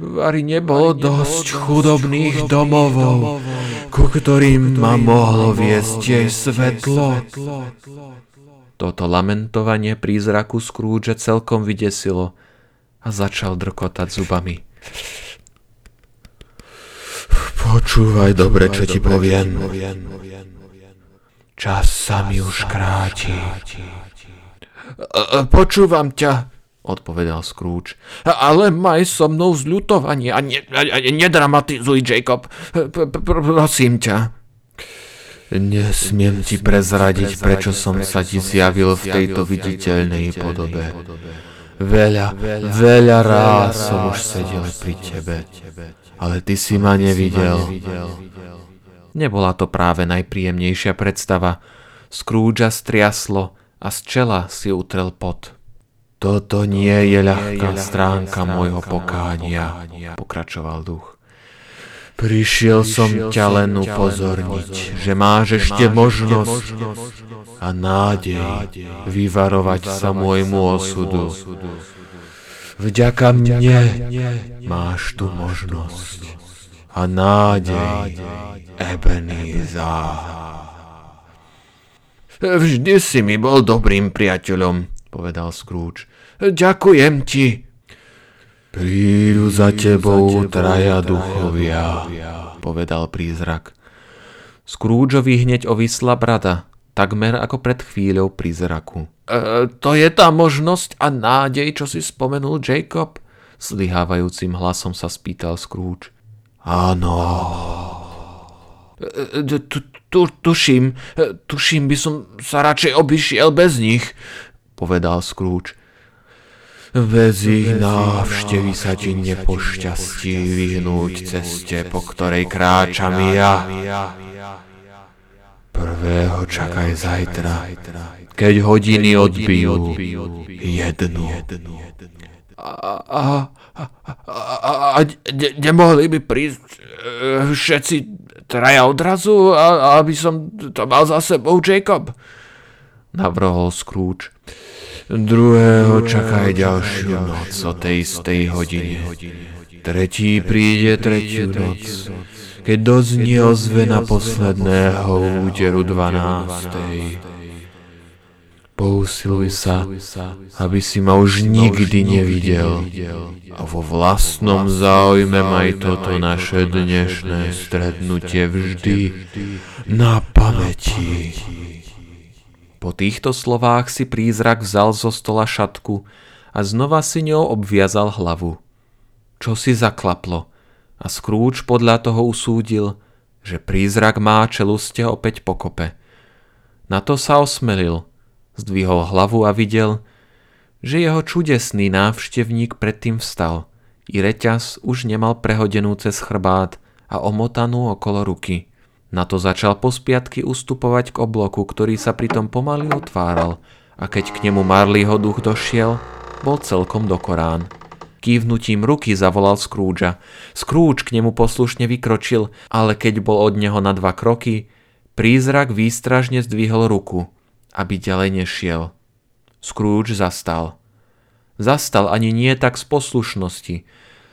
Vari nebolo dosť chudobných domovov, ku ktorým ma mohlo viesť tiež svetlo. Toto lamentovanie prízraku Scrooge celkom vydesilo a začal drkotať zubami. Počúvaj dobre, čo ti poviem. Čas sa mi už kráti. Počúvam ťa, odpovedal Scrooge. Ale maj so mnou zľutovanie a, ne, a nedramatizuj, Jacob. prosím ťa. Nesmiem ti prezradiť, prečo som sa ti zjavil v tejto viditeľnej podobe. Veľa, veľa ráz som už sedel pri tebe, ale ty si ma nevidel. Nebola to práve najpríjemnejšia predstava. Scroogea striaslo a z čela si utrel pot. Toto nie je ľahká stránka môjho pokánia, pokračoval duch. Prišiel som ťa len upozorniť, že máš ešte možnosť a nádej vyvarovať sa môjmu osudu. Vďaka mne máš tu možnosť a nádej Ebenezer. Vždy si mi bol dobrým priateľom, povedal Scrooge. Ďakujem ti. Prídu za tebou traja duchovia, povedal prízrak. Scroogeovi hneď ovisla brada, takmer ako pred chvíľou prízraku. E, to je tá možnosť a nádej, čo si spomenul Jacob? Zlyhávajúcim hlasom sa spýtal Scrooge. Áno. E, e, tu, tu, tuším, e, tuším, by som sa radšej obišiel bez nich, povedal Scrooge. Bez ich návštevy sa ti nepošťastí vyhnúť ceste, po ktorej kráčam ja. Prvého čakaj zajtra, keď hodiny odbijú jednu. A, a, a, a, a nemohli by prísť e, všetci traja odrazu, a, aby som to mal za sebou, Jacob? Navrhol Scrooge. Druhého čakaj ďalšiu noc o tej istej hodine. Tretí príde tretiu noc, keď doznie ozvena posledného úderu dvanástej. Pousiluj sa, aby si ma už nikdy nevidel. A vo vlastnom záujme maj toto naše dnešné stretnutie vždy na pamäti. Po týchto slovách si prízrak vzal zo stola šatku a znova si ňou obviazal hlavu. Čo si zaklaplo a Scrooge podľa toho usúdil, že prízrak má čeluste opäť pokope. Na to sa osmelil, zdvihol hlavu a videl, že jeho čudesný návštevník predtým vstal. I reťaz už nemal prehodenú cez chrbát a omotanú okolo ruky. Na to začal pospiatky ustupovať k obloku, ktorý sa pritom pomaly otváral a keď k nemu Marleyho duch došiel, bol celkom dokorán. Kývnutím ruky zavolal Scroogea. Scrooge k nemu poslušne vykročil, ale keď bol od neho na dva kroky, prízrak výstražne zdvihol ruku, aby ďalej nešiel. Scrooge zastal. Zastal ani nie tak z poslušnosti,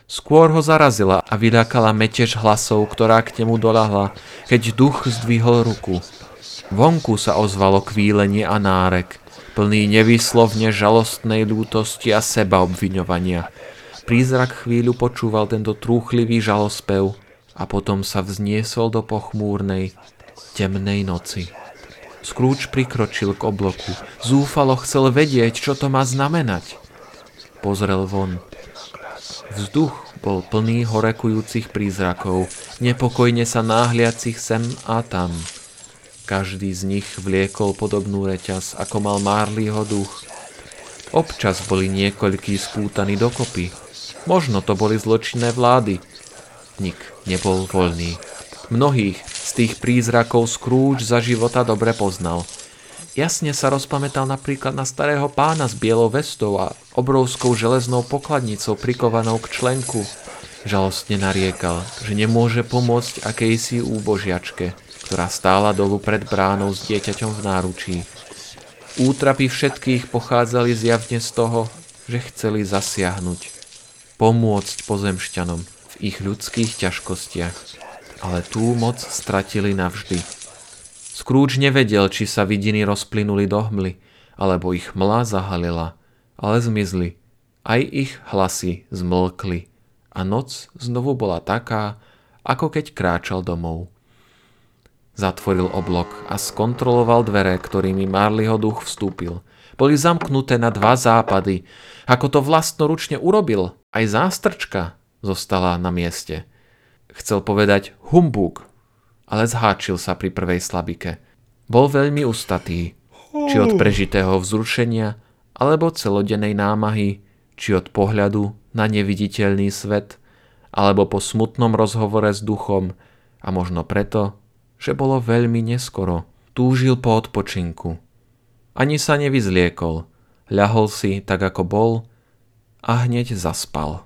Skôr ho zarazila a vyľakala metež hlasov, ktorá k nemu dolahla, keď duch zdvihol ruku. Vonku sa ozvalo kvílenie a nárek, plný nevyslovne žalostnej lútosti a seba obviňovania. Prízrak chvíľu počúval tento trúchlivý žalospev a potom sa vzniesol do pochmúrnej, temnej noci. Scrooge prikročil k obloku. Zúfalo chcel vedieť, čo to má znamenať. Pozrel von. Vzduch bol plný horekujúcich prízrakov, nepokojne sa náhliacich sem a tam. Každý z nich vliekol podobnú reťaz, ako mal Marleyho duch. Občas boli niekoľkí spútaní dokopy. Možno to boli zločinné vlády. Nik nebol voľný. Mnohých z tých prízrakov Scrooge za života dobre poznal. Jasne sa rozpamätal napríklad na starého pána s bielou vestou a obrovskou železnou pokladnicou prikovanou k členku. Žalostne nariekal, že nemôže pomôcť akejsi úbožiačke, ktorá stála dolu pred bránou s dieťaťom v náručí. Útrapy všetkých pochádzali zjavne z toho, že chceli zasiahnuť, pomôcť pozemšťanom v ich ľudských ťažkostiach, ale tú moc stratili navždy. Scrooge nevedel, či sa vidiny rozplynuli do hmly, alebo ich mla zahalila, ale zmizli. Aj ich hlasy zmlkli a noc znovu bola taká, ako keď kráčal domov. Zatvoril oblok a skontroloval dvere, ktorými Marleyho duch vstúpil. Boli zamknuté na dva západy. Ako to vlastnoručne urobil, aj zástrčka zostala na mieste. Chcel povedať humbug, ale zháčil sa pri prvej slabike. Bol veľmi ustatý, či od prežitého vzrušenia, alebo celodennej námahy, či od pohľadu na neviditeľný svet, alebo po smutnom rozhovore s duchom a možno preto, že bolo veľmi neskoro. Túžil po odpočinku. Ani sa nevyzliekol, ľahol si tak ako bol a hneď zaspal.